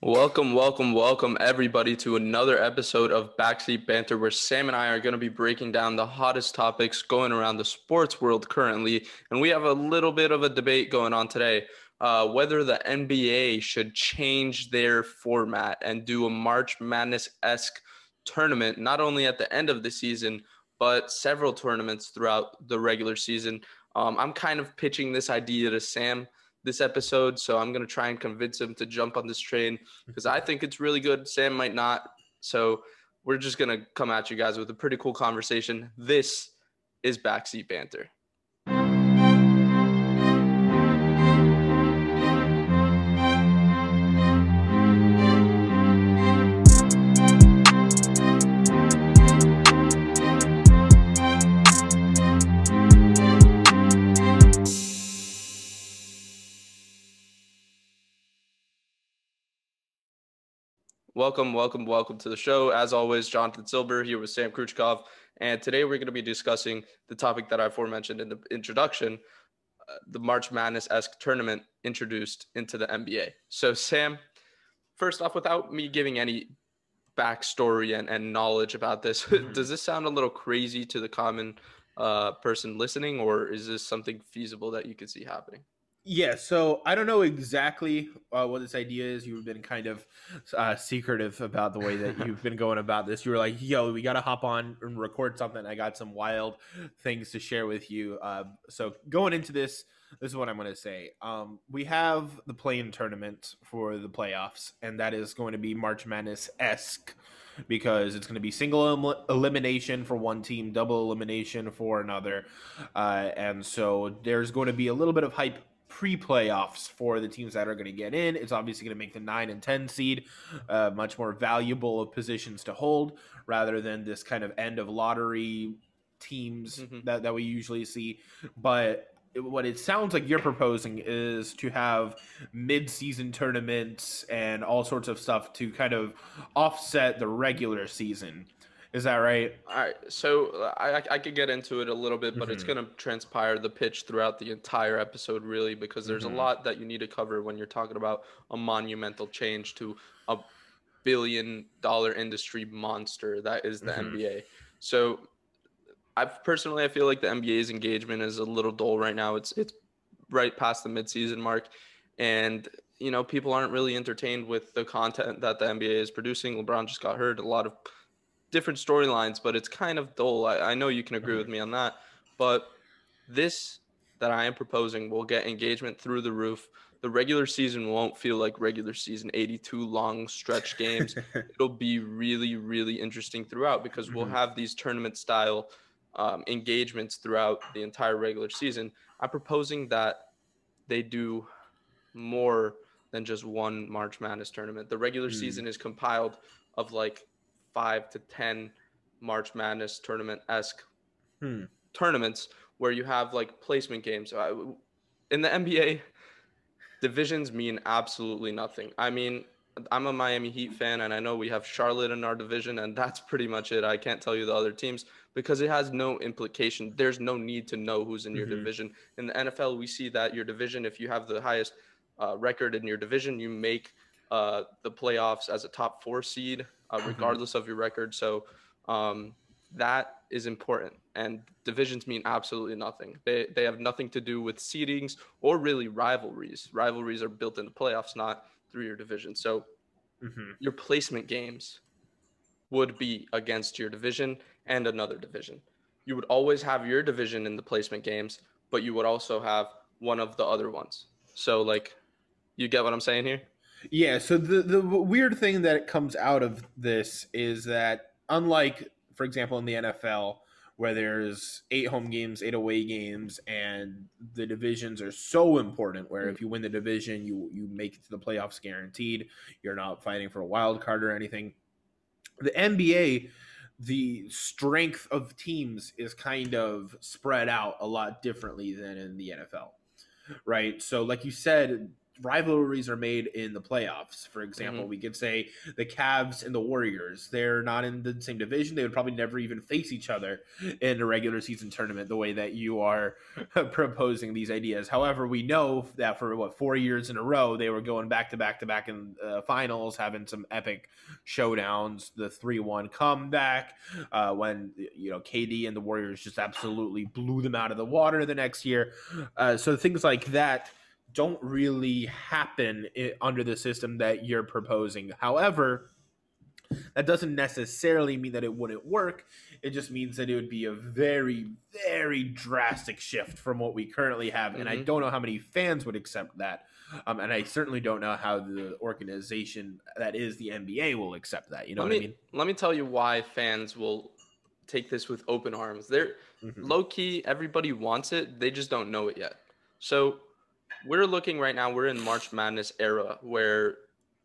Welcome, welcome, welcome, everybody, to another episode of Backseat Banter, where Sam and I are going to be breaking down the hottest topics going around the sports world currently. And we have a little bit of a debate going on today uh, whether the NBA should change their format and do a March Madness esque tournament, not only at the end of the season, but several tournaments throughout the regular season. Um, I'm kind of pitching this idea to Sam this episode. So I'm going to try and convince him to jump on this train because I think it's really good. Sam might not. So we're just going to come at you guys with a pretty cool conversation. This is Backseat Banter. Welcome, welcome, welcome to the show. As always, Jonathan Silber here with Sam Kruchkov. And today we're going to be discussing the topic that I aforementioned in the introduction uh, the March Madness esque tournament introduced into the NBA. So, Sam, first off, without me giving any backstory and, and knowledge about this, mm-hmm. does this sound a little crazy to the common uh, person listening, or is this something feasible that you could see happening? Yeah, so I don't know exactly uh, what this idea is. You've been kind of uh, secretive about the way that you've been going about this. You were like, "Yo, we got to hop on and record something." I got some wild things to share with you. Uh, so going into this, this is what I'm going to say. Um, we have the play-in tournament for the playoffs, and that is going to be March Madness esque because it's going to be single el- elimination for one team, double elimination for another, uh, and so there's going to be a little bit of hype pre-playoffs for the teams that are going to get in. It's obviously going to make the nine and ten seed uh, much more valuable of positions to hold rather than this kind of end of lottery teams mm-hmm. that, that we usually see. But what it sounds like you're proposing is to have mid-season tournaments and all sorts of stuff to kind of offset the regular season is that right? All right. So I, I could get into it a little bit, but mm-hmm. it's going to transpire the pitch throughout the entire episode, really, because there's mm-hmm. a lot that you need to cover when you're talking about a monumental change to a billion dollar industry monster that is the mm-hmm. NBA. So I personally, I feel like the NBA's engagement is a little dull right now. It's, it's right past the midseason mark. And you know, people aren't really entertained with the content that the NBA is producing. LeBron just got hurt. A lot of different storylines, but it's kind of dull. I, I know you can agree with me on that, but this that I am proposing will get engagement through the roof. The regular season won't feel like regular season 82 long stretch games. It'll be really, really interesting throughout because we'll mm-hmm. have these tournament style um, engagements throughout the entire regular season. I'm proposing that they do more than just one March Madness tournament. The regular mm. season is compiled of like five to ten March Madness tournament esque hmm. tournaments where you have like placement games. In the NBA, divisions mean absolutely nothing. I mean, I'm a Miami Heat fan, and I know we have Charlotte in our division, and that's pretty much it. I can't tell you the other teams because it has no implication. There's no need to know who's in your mm-hmm. division. In the NFL, we see that your division, if you have the highest uh, record in your division, you make uh, the playoffs as a top four seed uh, mm-hmm. regardless of your record. So um, that is important. And divisions mean absolutely nothing. They, they have nothing to do with seedings or really rivalries. Rivalries are built in the playoffs, not through your division. So mm-hmm. your placement games would be against your division and another division. You would always have your division in the placement games, but you would also have one of the other ones. So, like, you get what I'm saying here? Yeah, so the the weird thing that comes out of this is that unlike for example in the NFL where there's eight home games, eight away games and the divisions are so important where mm. if you win the division, you you make it to the playoffs guaranteed. You're not fighting for a wild card or anything. The NBA the strength of teams is kind of spread out a lot differently than in the NFL. Right? So like you said rivalries are made in the playoffs. For example, mm-hmm. we could say the Cavs and the Warriors. They're not in the same division. They would probably never even face each other in a regular season tournament the way that you are proposing these ideas. However, we know that for what four years in a row they were going back to back to back in uh, finals, having some epic showdowns. The three one comeback uh, when you know KD and the Warriors just absolutely blew them out of the water the next year. Uh, so things like that don't really happen under the system that you're proposing. However, that doesn't necessarily mean that it wouldn't work. It just means that it would be a very, very drastic shift from what we currently have. Mm-hmm. And I mm-hmm. don't know how many fans would accept that. Um, and I certainly don't know how the organization that is the NBA will accept that. You know let what me, I mean? Let me tell you why fans will take this with open arms. They're mm-hmm. low key, everybody wants it. They just don't know it yet. So we're looking right now, we're in March Madness era where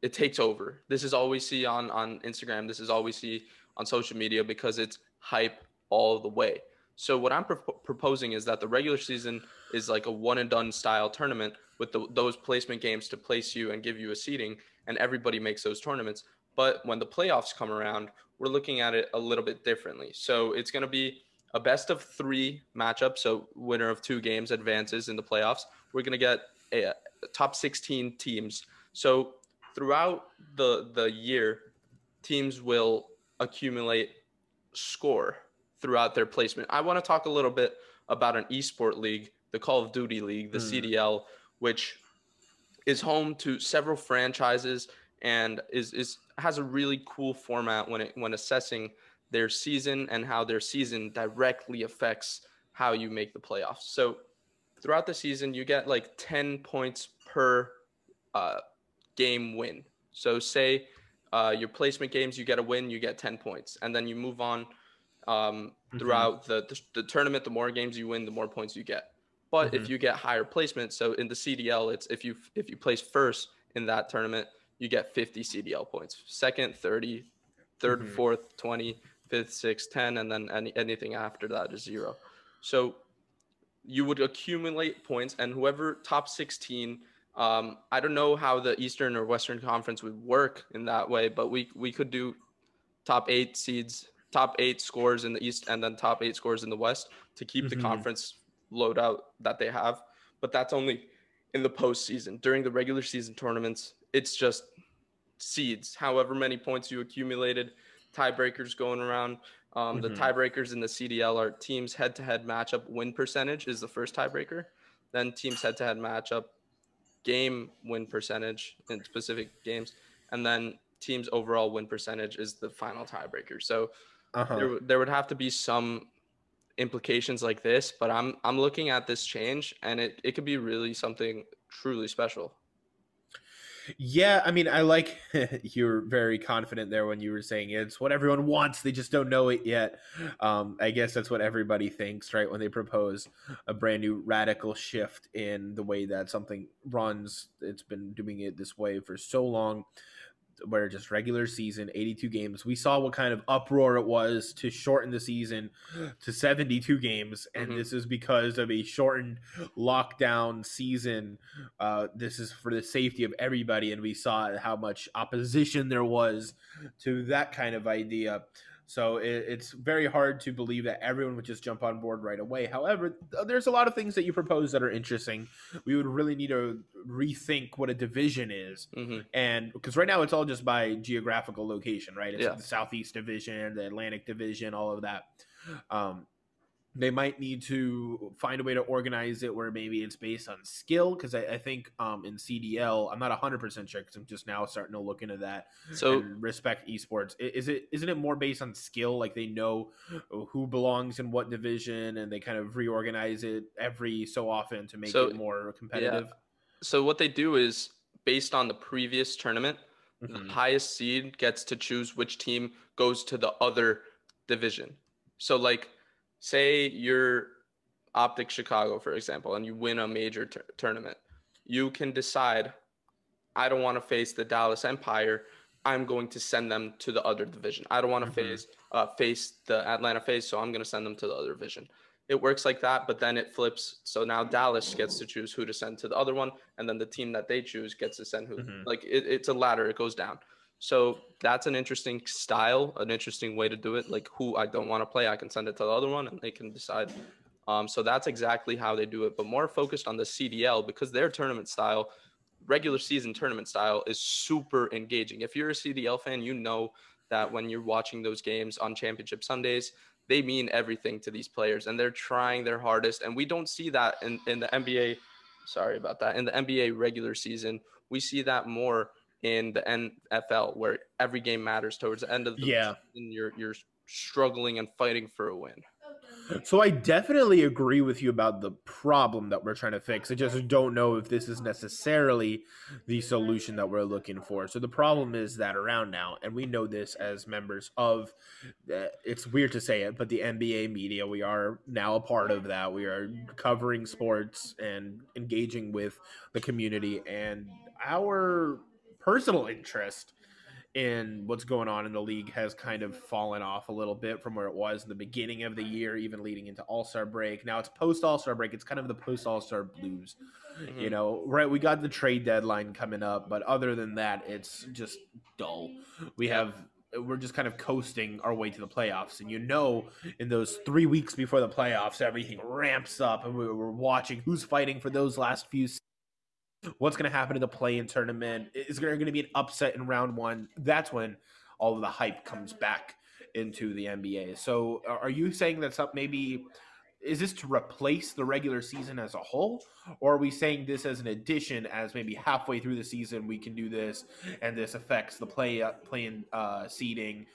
it takes over. This is all we see on, on Instagram. This is all we see on social media because it's hype all the way. So what I'm pro- proposing is that the regular season is like a one and done style tournament with the, those placement games to place you and give you a seating, and everybody makes those tournaments. But when the playoffs come around, we're looking at it a little bit differently. So it's going to be a best of three matchup. So winner of two games advances in the playoffs. We're going to get a, a top 16 teams. So throughout the the year, teams will accumulate score throughout their placement. I want to talk a little bit about an esport league, the Call of Duty League, the mm. CDL, which is home to several franchises and is is has a really cool format when it when assessing their season and how their season directly affects how you make the playoffs. So throughout the season, you get like 10 points per uh, game win. So say uh, your placement games, you get a win, you get 10 points, and then you move on um, mm-hmm. throughout mm-hmm. the, the, the tournament. The more games you win, the more points you get. But mm-hmm. if you get higher placement, so in the CDL, it's if you if you place first in that tournament, you get 50 CDL points. Second, 30, 3rd mm-hmm. fourth, 20, fifth, sixth, 10, and then any, anything after that is zero. So you would accumulate points, and whoever top 16. Um, I don't know how the Eastern or Western Conference would work in that way, but we we could do top eight seeds, top eight scores in the East, and then top eight scores in the West to keep mm-hmm. the conference loadout that they have. But that's only in the postseason. During the regular season tournaments, it's just seeds. However many points you accumulated, tiebreakers going around. Um, mm-hmm. The tiebreakers in the CDL are teams head to head matchup win percentage is the first tiebreaker. Then teams head to head matchup game win percentage in specific games. And then teams overall win percentage is the final tiebreaker. So uh-huh. there, there would have to be some implications like this, but I'm I'm looking at this change and it, it could be really something truly special. Yeah, I mean, I like you're very confident there when you were saying it's what everyone wants. They just don't know it yet. Um, I guess that's what everybody thinks, right? When they propose a brand new radical shift in the way that something runs, it's been doing it this way for so long where just regular season 82 games we saw what kind of uproar it was to shorten the season to 72 games. And mm-hmm. this is because of a shortened lockdown season. Uh, this is for the safety of everybody. And we saw how much opposition there was to that kind of idea so it, it's very hard to believe that everyone would just jump on board right away. However, there's a lot of things that you propose that are interesting. We would really need to rethink what a division is, mm-hmm. and because right now it's all just by geographical location, right? It's yeah. the Southeast Division, the Atlantic Division, all of that. Um, they might need to find a way to organize it where maybe it's based on skill because I, I, think um, in CDL I'm not 100 percent sure because I'm just now starting to look into that. So respect esports. Is it isn't it more based on skill? Like they know who belongs in what division and they kind of reorganize it every so often to make so, it more competitive. Yeah. So what they do is based on the previous tournament, mm-hmm. the highest seed gets to choose which team goes to the other division. So like say you're Optic Chicago, for example, and you win a major t- tournament, you can decide, I don't want to face the Dallas Empire. I'm going to send them to the other division. I don't want to mm-hmm. face uh, face the Atlanta FaZe, so I'm going to send them to the other division. it works like that, but then it flips. So now Dallas gets to choose who to send to the other one, and then the team that they choose gets to send who. Mm-hmm. Like it, it's a ladder; it goes down. So that's an interesting style, an interesting way to do it. Like who I don't want to play, I can send it to the other one, and they can decide. Um, so that's exactly how they do it, but more focused on the CDL because their tournament style, regular season tournament style, is super engaging. If you're a CDL fan, you know that when you're watching those games on championship Sundays, they mean everything to these players and they're trying their hardest. And we don't see that in, in the NBA. Sorry about that. In the NBA regular season, we see that more in the NFL where every game matters towards the end of the yeah. season. You're, you're struggling and fighting for a win. So I definitely agree with you about the problem that we're trying to fix. I just don't know if this is necessarily the solution that we're looking for. So the problem is that around now, and we know this as members of, uh, it's weird to say it, but the NBA media, we are now a part of that. We are covering sports and engaging with the community, and our personal interest in what's going on in the league has kind of fallen off a little bit from where it was in the beginning of the year, even leading into All Star break. Now it's post All Star break. It's kind of the post All Star blues. Mm-hmm. You know, right? We got the trade deadline coming up, but other than that, it's just dull. We have we're just kind of coasting our way to the playoffs. And you know, in those three weeks before the playoffs, everything ramps up, and we're watching who's fighting for those last few what's going to happen in the play-in tournament is there going to be an upset in round one? That's when all of the hype comes back into the nba so are you saying that's some maybe is this to replace the regular season as a whole? Or are we saying this as an addition as maybe halfway through the season we can do this and this affects the play playing uh, seeding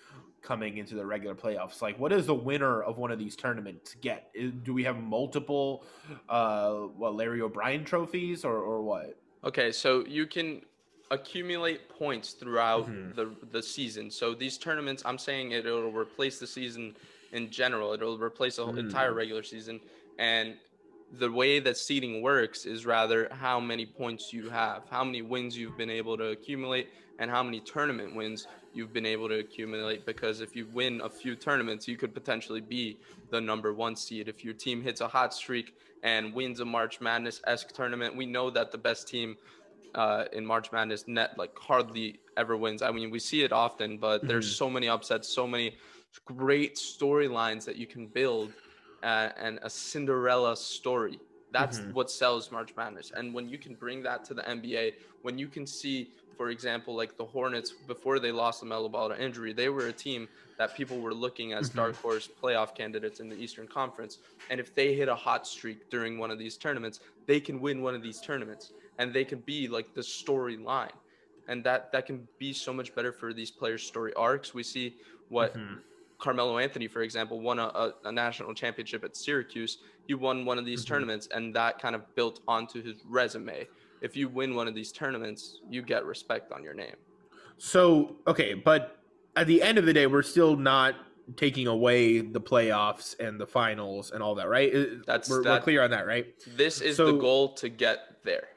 coming into the regular playoffs? Like what does the winner of one of these tournaments get? Do we have multiple uh what larry o'brien trophies or, or what? Okay so you can accumulate points throughout mm-hmm. the the season. So these tournaments i'm saying it, it'll replace the season in general. It'll replace the mm. entire regular season. And the way that seeding works is rather how many points you have how many wins you've been able to accumulate and how many tournament wins you've been able to accumulate because if you win a few tournaments, you could potentially be the number one seed. If your team hits a hot streak and wins a March Madness esque tournament, we know that the best team uh, in March Madness net like hardly ever wins. I mean, we see it often, but there's mm-hmm. so many upsets, so many great storylines that you can build uh, and a Cinderella story. That's mm-hmm. what sells March Madness. And when you can bring that to the NBA, when you can see for example, like the Hornets before they lost LaMelo Ball to injury, they were a team that people were looking as mm-hmm. dark horse playoff candidates in the Eastern Conference. And if they hit a hot streak during one of these tournaments, they can win one of these tournaments, and they can be like the storyline, and that that can be so much better for these players' story arcs. We see what. Mm-hmm. Carmelo Anthony, for example, won a, a, a, national championship at Syracuse. He won one of these mm-hmm. tournaments, and that kind of built onto his resume if you win one of these tournaments, you get respect on your name. So, okay, but at the end of the day, we're still not taking away the playoffs and the finals and all that, right? That's we're, that, we're clear on that, right? This is so, the goal to get there.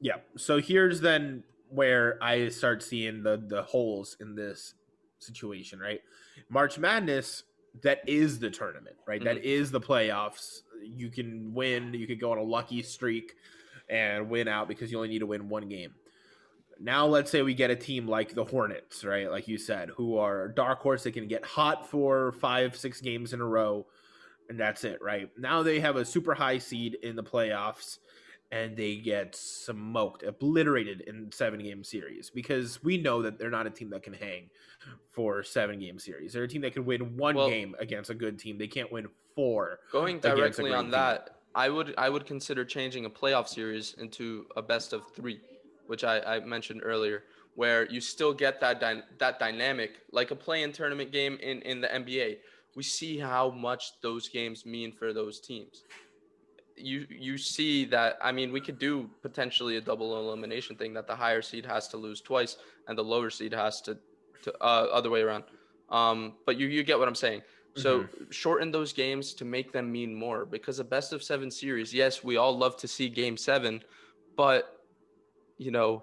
Yeah. So here's then where I start seeing the the holes in this situation, right? March Madness that is the tournament, right? Mm-hmm. That is the playoffs. You can win, you could go on a lucky streak and win out because you only need to win one game. Now, let's say we get a team like the Hornets, right? Like you said, who are dark horse that can get hot for five, six games in a row, and that's it, right? Now they have a super high seed in the playoffs, and they get smoked, obliterated in seven game series because we know that they're not a team that can hang for seven game series. They're a team that can win one well, game against a good team. They can't win four. Going directly on team. that, I would I would consider changing a playoff series into a best of three, which I, I mentioned earlier, where you still get that dy- that dynamic like a play-in tournament game in in the NBA. We see how much those games mean for those teams. You you see that I mean we could do potentially a double elimination thing that the higher seed has to lose twice and the lower seed has to to uh, other way around. Um, but you you get what I'm saying. So mm-hmm. shorten those games to make them mean more because a best of seven series, yes, we all love to see game seven, but you know,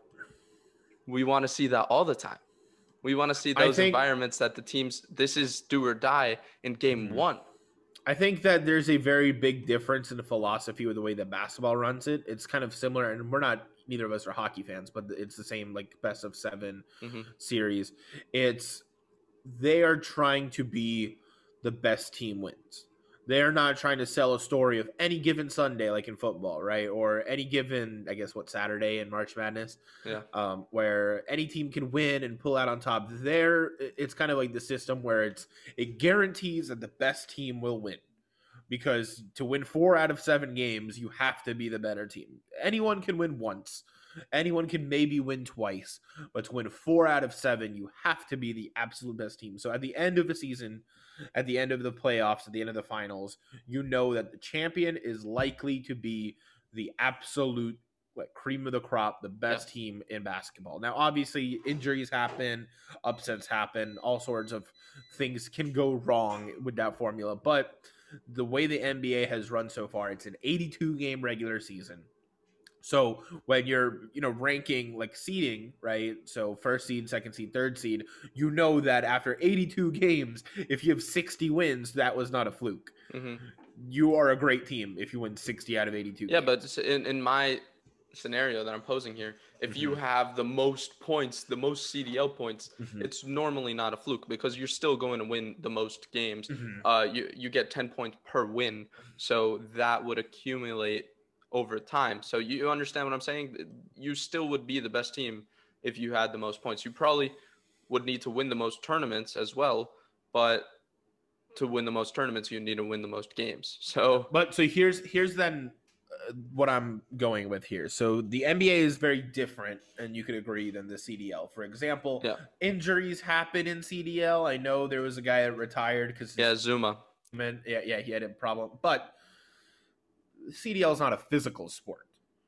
we want to see that all the time. We want to see those think, environments that the teams this is do or die in game mm-hmm. one. I think that there's a very big difference in the philosophy with the way that basketball runs it. It's kind of similar, and we're not neither of us are hockey fans, but it's the same like best of 7 mm-hmm. series. It's they are trying to be the best team wins. They're not trying to sell a story of any given Sunday, like in football, right? Or any given, I guess, what Saturday in March Madness, yeah, um, where any team can win and pull out on top. There, it's kind of like the system where it's it guarantees that the best team will win, because to win four out of seven games, you have to be the better team. Anyone can win once, anyone can maybe win twice, but to win four out of seven, you have to be the absolute best team. So at the end of the season at the end of the playoffs, at the end of the finals, you know that the champion is likely to be the absolute like cream of the crop, the best yep. team in basketball. Now, obviously, injuries happen, upsets happen, all sorts of things can go wrong with that formula. But the way the NBA has run so far, it's an 82 game regular season. So when you're, you know, ranking like seeding, right? So first seed, second seed, third seed, you know that after 82 games, if you have 60 wins, that was not a fluke. Mm-hmm. You are a great team if you win 60 out of 82. Yeah, games. but in, in my scenario that I'm posing here, if mm-hmm. you have the most points, the most CDL points, mm-hmm. it's normally not a fluke because you're still going to win the most games. Mm-hmm. Uh, you you get 10 points per win, so that would accumulate over time. So you understand what I'm saying? You still would be the best team if you had the most points. You probably would need to win the most tournaments as well, but to win the most tournaments, you need to win the most games. So, but so here's here's then uh, what I'm going with here. So the NBA is very different, and you could agree than the CDL. For example, yeah. injuries happen in CDL. I know there was a guy that retired because yeah, Zooma. Man, yeah, yeah, he had a problem, but CDL is not a physical sport.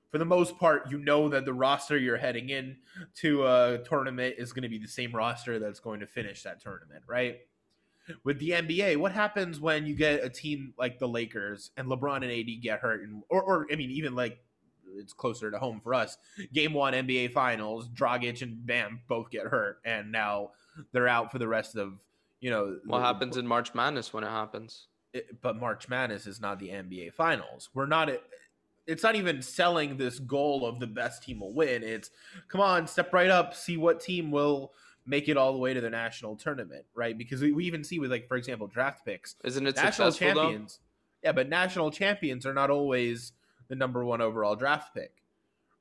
For the most part, you know that the roster you're heading in to a tournament is going to be the same roster that's going to finish that tournament, right? With the NBA, what happens when you get a team like the Lakers and LeBron and AD get hurt, and, or, or I mean, even like it's closer to home for us. Game one NBA Finals, Dragic and Bam both get hurt, and now they're out for the rest of you know. What the, happens in March Madness when it happens? It, but March Madness is not the NBA Finals. We're not. It's not even selling this goal of the best team will win. It's come on, step right up, see what team will make it all the way to the national tournament, right? Because we, we even see with like, for example, draft picks. Isn't it national champions? Though? Yeah, but national champions are not always the number one overall draft pick,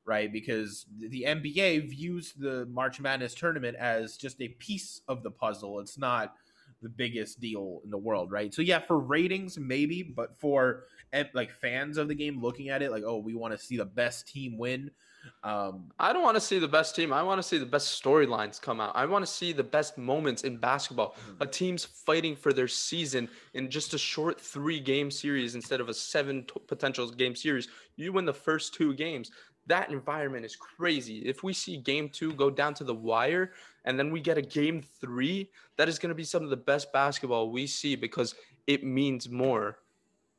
right? Because the NBA views the March Madness tournament as just a piece of the puzzle. It's not the biggest deal in the world, right? So yeah, for ratings maybe, but for like fans of the game looking at it like, oh, we want to see the best team win. Um, I don't want to see the best team. I want to see the best storylines come out. I want to see the best moments in basketball. Mm-hmm. A team's fighting for their season in just a short three game series instead of a seven t- potential game series. You win the first two games. That environment is crazy. If we see game two go down to the wire, and then we get a game three, that is going to be some of the best basketball we see because it means more.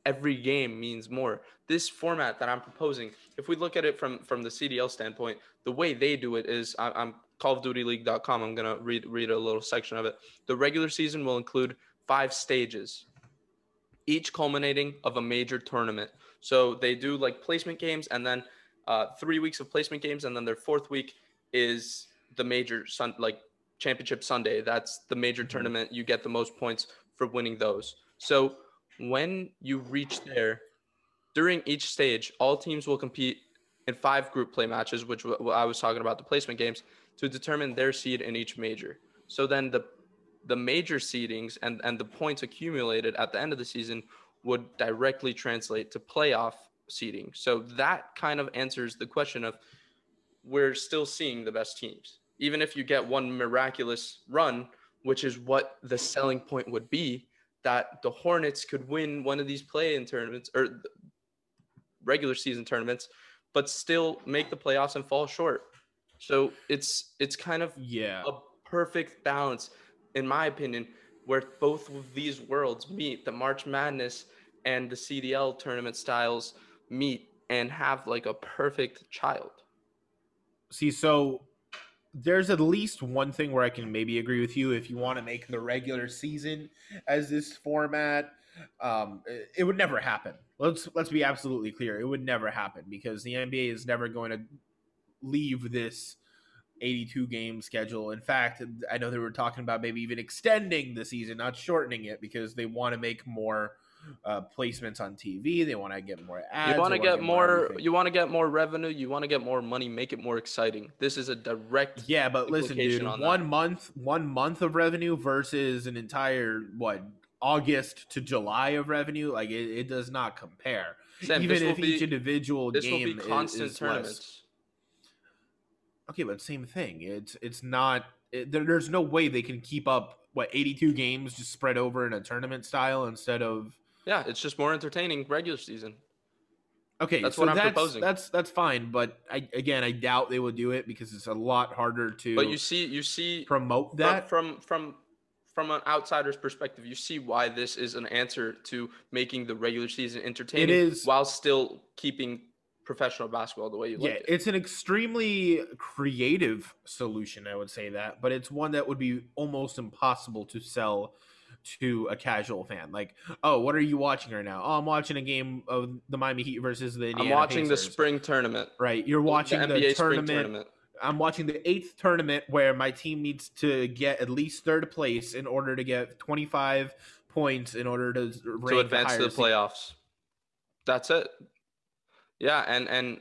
Every game means more. This format that I'm proposing, if we look at it from from the CDL standpoint, the way they do it is I, I'm CallOfDutyLeague.com. I'm gonna read read a little section of it. The regular season will include five stages, each culminating of a major tournament. So they do like placement games, and then uh, three weeks of placement games, and then their fourth week is the major sun like championship Sunday. That's the major mm-hmm. tournament. You get the most points for winning those. So when you reach there, during each stage, all teams will compete in five group play matches, which I was talking about the placement games, to determine their seed in each major. So then the the major seedings and, and the points accumulated at the end of the season would directly translate to playoff seeding. So that kind of answers the question of we're still seeing the best teams. Even if you get one miraculous run, which is what the selling point would be, that the Hornets could win one of these play-in tournaments or regular season tournaments, but still make the playoffs and fall short. So it's it's kind of yeah a perfect balance, in my opinion, where both of these worlds meet the March Madness and the CDL tournament styles meet and have like a perfect child. See, so there's at least one thing where I can maybe agree with you if you want to make the regular season as this format. um, it, would never happen. Let's let's be absolutely clear. It would never happen because the NBA is never going to leave this 82 game schedule. In fact, I know they were talking about maybe even extending the season, not shortening it, because they want to make more uh, placements on TV. They want to get more ads. You want to get more. everything. You want to get more revenue. You want to get more money. Make it more exciting. This is a direct. Yeah, but listen, dude, on one that. month, one month of revenue versus an entire what August to July of revenue, like it, it does not compare. Sam, Even will if each be- individual This will game be is- constant is less. tournaments. Okay, but same thing. It's it's not. It, there, there's no way they can keep up what 82 games just spread over in a tournament style instead of. Yeah, it's just more entertaining regular season. Okay, That's so what I'm that's, proposing. That's that's fine, but I again I doubt they will do it because it's a lot harder to But you see, you see promote that. from from from an outsider's perspective, you see why this is an answer to making the regular season entertaining is- while still keeping professional basketball the way you yeah, like it. it's an extremely creative solution, I would say that, but it's one that would be almost impossible to sell to a casual fan. Like, oh, what are you watching right now? Oh, I'm watching a game of the Miami Heat versus the Indiana I'm watching the spring tournament. Right, you're watching the, NBA spring tournament. tournament. I'm watching the eighth tournament where my team needs to get at least third place in order to get 25 points in order to to advance to the seed. playoffs. That's it. Yeah, and and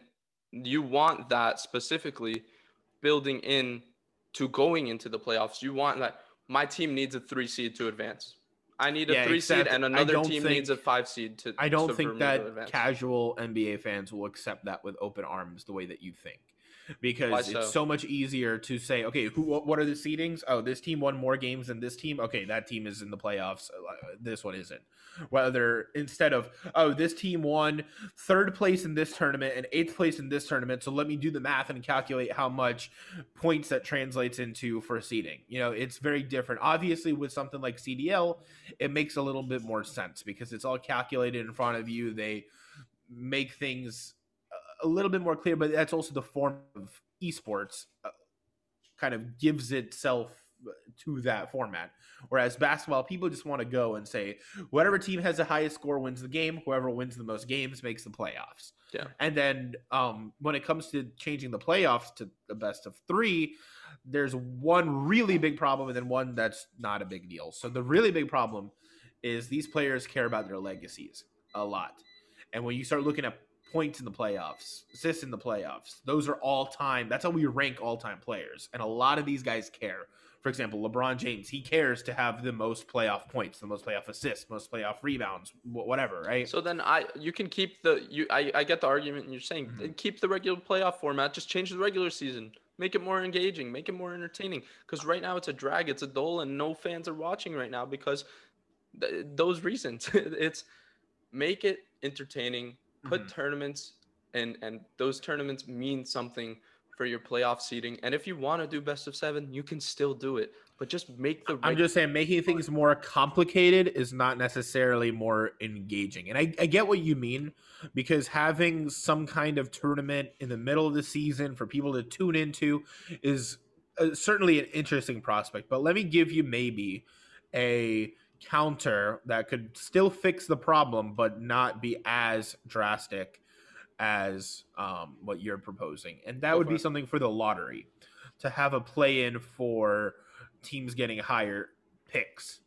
you want that specifically building in to going into the playoffs. You want that my team needs a three seed to advance. I need a Yeah, three seed, and another team needs a five seed to. I don't think that casual NBA fans will accept that with open arms the way that you think. Because Why it's so? so much easier to say, okay, who what are the seedings? Oh, this team won more games than this team. Okay, that team is in the playoffs. Uh, This one isn't. Whether instead of oh, this team won third place in this tournament and eighth place in this tournament, so let me do the math and calculate how much points that translates into for seeding. You know, it's very different. Obviously, with something like CDL, it makes a little bit more sense because it's all calculated in front of you. They make things a little bit more clear, but that's also the form of esports uh, kind of gives itself to that format. Whereas basketball, people just want to go and say, whatever team has the highest score wins the game. Whoever wins the most games makes the playoffs. Yeah. And then um, when it comes to changing the playoffs to the best of three, there's one really big problem and then one that's not a big deal. So the really big problem is these players care about their legacies a lot. And when you start looking at points in the playoffs, assists in the playoffs, those are all time. That's how we rank all time players. And a lot of these guys care. For example, LeBron James, he cares to have the most playoff points, the most playoff assists, most playoff rebounds, whatever, right? So then I you can keep the you I, I get the argument you're saying. Mhm. Then Keep the regular playoff format. Just change the regular season. Make it more engaging. Make it more entertaining. Because right now it's a drag. It's a dull, and no fans are watching right now because th- those reasons. it's make it entertaining. Put Mhm. tournaments and and those tournaments mean something for your playoff seeding. And if you want to do best of seven, you can still do it. But just make the I'm just saying making things more complicated is not necessarily more engaging. And I, I get what you mean because having some kind of tournament in the middle of the season for people to tune into is uh, certainly an interesting prospect. But let me give you maybe a counter that could still fix the problem but not be as drastic as um, what you're proposing. And that Go would be it. something for the lottery to have a play in for teams getting higher picks.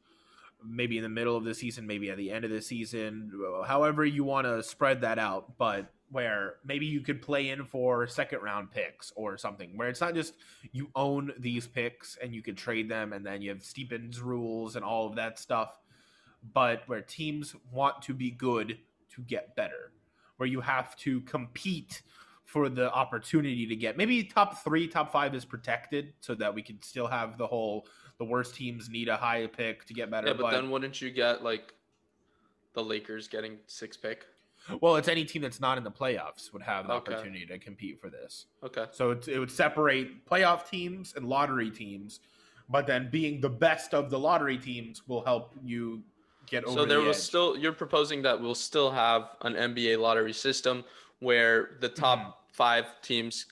Maybe in the middle of the season, maybe at the end of the season, however you want to spread that out. But where maybe you could play in for second round picks or something, where it's not just you own these picks and you can trade them, and then you have Stepien's rules and all of that stuff, but where teams want to be good to get better, where you have to compete for the opportunity to get maybe top three, top five is protected so that we can still have the whole the worst teams need a high pick to get better. Yeah, but then wouldn't you get like the Lakers getting six pick? Well, it's any team that's not in the playoffs would have the Okay. opportunity to compete for this. Okay. So it, it would separate playoff teams and lottery teams, but then being the best of the lottery teams will help you get over. So there the will edge. still you're proposing that we'll still have an NBA lottery system where the top Mm-hmm. five teams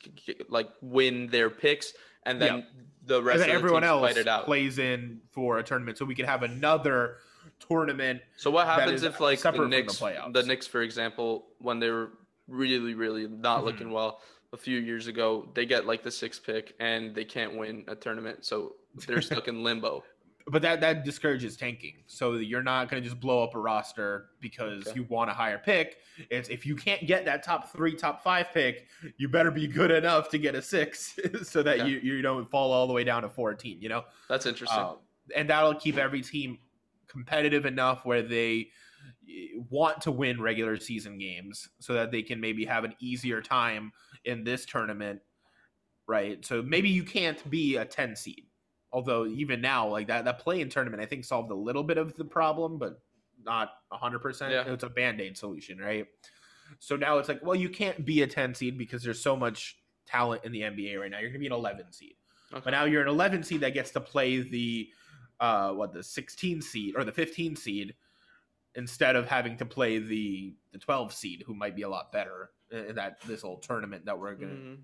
like win their picks and then the rest and of then everyone else fight it out. plays in for a tournament, so we could have another tournament. So what happens if like the from the Knicks, the. Knicks, for example, when they were really, really not Mhm. looking well a few years ago, they get like the sixth pick and they can't win a tournament, so they're stuck in limbo. But that that discourages tanking. So you're not going to just blow up a roster because Okay. you want a higher pick. It's if you can't get that top three, top five pick, you better be good enough to get a six, so that Yeah. you you don't fall all the way down to 14. You know. That's interesting. Um, and that'll keep every team competitive enough where they eh, want to win regular season games so that they can maybe have an easier time in this tournament right? So maybe you can't be a 10 seed although even now like that that play in tournament i think solved a little bit of the problem but not 100% Yeah. it's a band-aid solution right? So now it's like well you can't be a 10 seed because there's so much talent in the nba right now. You're going to be an 11 seed. Okay. but now you're an 11 seed that gets to play the uh what the 16 seed or the 15 seed instead of having to play the the 12 seed who might be a lot better in that this whole tournament that we're gonna Mhm.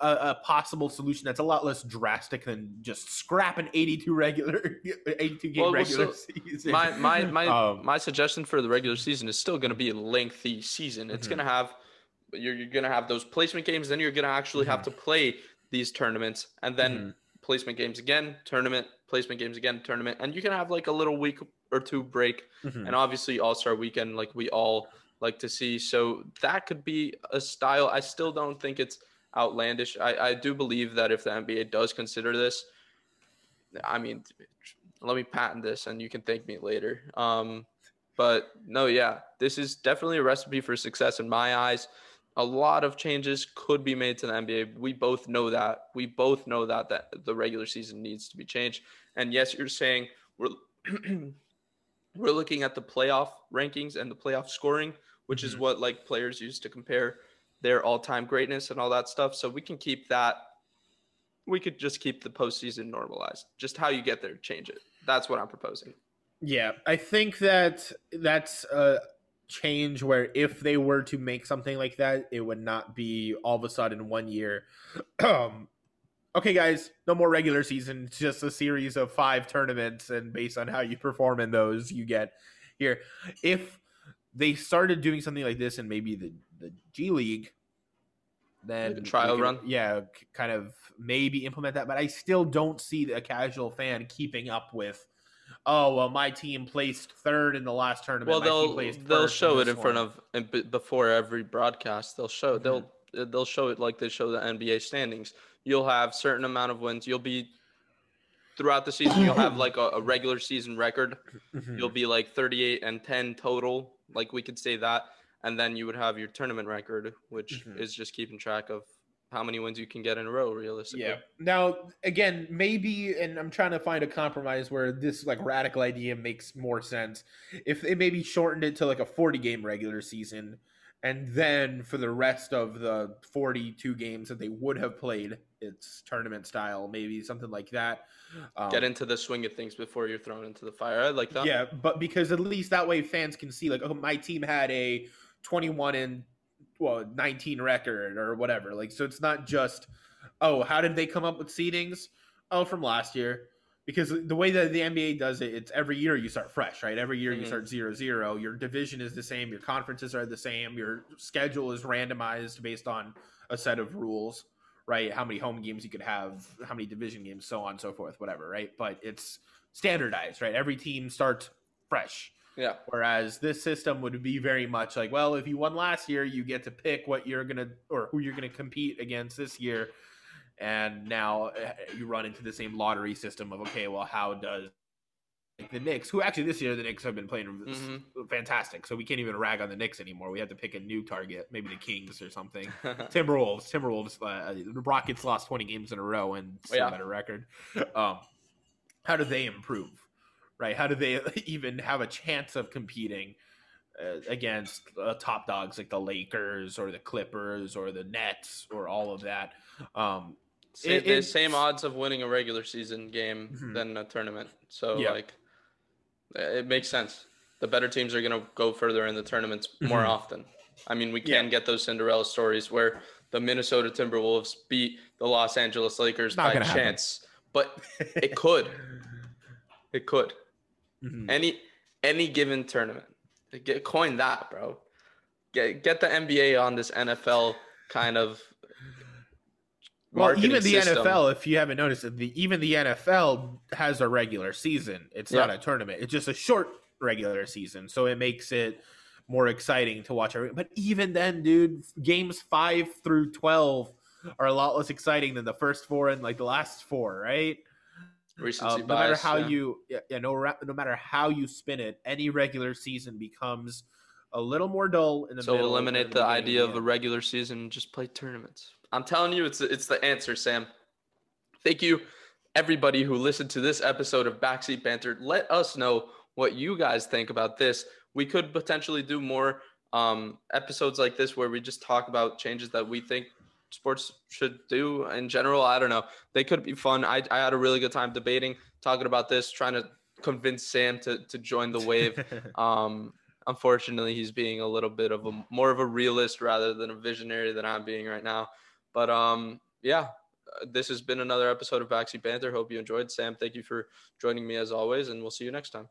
a, a possible solution that's a lot less drastic than just scrap an 82 regular 82 game Well, well, regular so season My my my Um, my suggestion for the regular season is still going to be a lengthy season. It's Mhm. going to have you're, you're going to have those placement games, then you're going to actually have Mhm. to play these tournaments, and then Mhm. Placement games again, tournament, placement games again, tournament, and you can have like a little week or two break, Mhm. and obviously All Star Weekend, like we all like to see. So that could be a style. I still don't think it's outlandish. I, I do believe that if the NBA does consider this, I mean, let me patent this and you can thank me later. Um, but no, yeah, this is definitely a recipe for success in my eyes. A lot of changes could be made to the NBA. We both know that. We both know that that the regular season needs to be changed. And yes, you're saying we're we're looking at the playoff rankings and the playoff scoring, which is Mhm. what like players use to compare their all-time greatness and all that stuff. So we can keep that. We could just keep the postseason normalized. Just how you get there, change it. That's what I'm proposing. Yeah, I think that that's a change where if they were to make something like that, it would not be all of a sudden one year. Um, okay, guys, no more regular season. It's just a series of five tournaments, and based on how you perform in those, you get here. If they started doing something like this in maybe the the G League, then a trial could- run? yeah, kind of maybe implement that. But I still don't see a casual fan keeping up with oh well my team placed third in the last tournament Well, my they'll placed they'll first show it this in front of and b- before every broadcast. They'll show Mhm. they'll they'll show it like they show the NBA standings. You'll have certain amount of wins. You'll be throughout the season. You'll have like a, a regular season record. Mhm. You'll be like 38 and 10 total. Like we could say that, and then you would have your tournament record, which Mhm. is just keeping track of how many wins you can get in a row, realistically. yeah now again maybe and i'm trying to find a compromise where this like radical idea makes more sense if they maybe shortened it to like a 40 game regular season and then for the rest of the 42 games that they would have played it's tournament style maybe something like that um, Get into the swing of things before you're thrown into the fire. I like that. Yeah, but because at least that way fans can see like, oh, my team had a 21 and well 19 record or whatever. Like, so it's not just, oh, how did they come up with seedings? Oh, from last year. Because the way that the NBA does it, it's every year you start fresh, right? Every year you Mhm. start zero zero. Your division is the same. Your conferences are the same. Your schedule is randomized based on a set of rules, right? How many home games you could have, how many division games, so on and so forth, whatever, right? But it's standardized, right? Every team starts fresh. Yeah. Whereas this system would be very much like, well, if you won last year, you get to pick what you're gonna or who you're gonna compete against this year, and now eh, you run into the same lottery system of okay, well, how does like the Knicks, who actually this year the Knicks have been playing Mhm. fantastic, so we can't even rag on the Knicks anymore. We have to pick a new target, maybe the Kings or something. Timberwolves, Timberwolves, uh, the Rockets lost 20 games in a row and still Yeah. a record. Um, how do they improve? Right? How do they even have a chance of competing uh, against uh, top dogs like the Lakers or the Clippers or the Nets or all of that? Um, It- the same odds of winning a regular season game Mhm. than a tournament. So Yeah. like, it makes sense. The better teams are gonna go further in the tournaments more Mhm. often. I mean, we Yeah. can get those Cinderella stories where the Minnesota Timberwolves beat the Los Angeles Lakers Not by gonna happen. chance, but it could. It could. Mm-hmm. Any any given tournament. Get coin that, bro. Get get the NBA on this NFL kind of well, even the system. NFL, if you haven't noticed, the even the NFL has a regular season. It's yeah. not a tournament. It's just a short regular season, so it makes it more exciting to watch. But even then, dude, games five through twelve are a lot less exciting than the first four and like the last four, right? Recency um, no matter how yeah. you, yeah, no, no matter how you spin it, any regular season becomes a little more dull in the so middle. So eliminate the, the idea of a regular season and just play tournaments. I'm telling you, it's it's the answer, Sam. Thank you, everybody who listened to this episode of Backseat Banter. Let us know what you guys think about this. We could potentially do more um, episodes like this where we just talk about changes that we think sports should do in general. I don't know. They could be fun. I, I had a really good time debating, talking about this, trying to convince Sam to, to join the wave. um, unfortunately, he's being a little bit of a more of a realist rather than a visionary than I'm being right now. But um, yeah, this has been another episode of Backseat Banter. Hope you enjoyed. Sam, thank you for joining me as always, and we'll see you next time.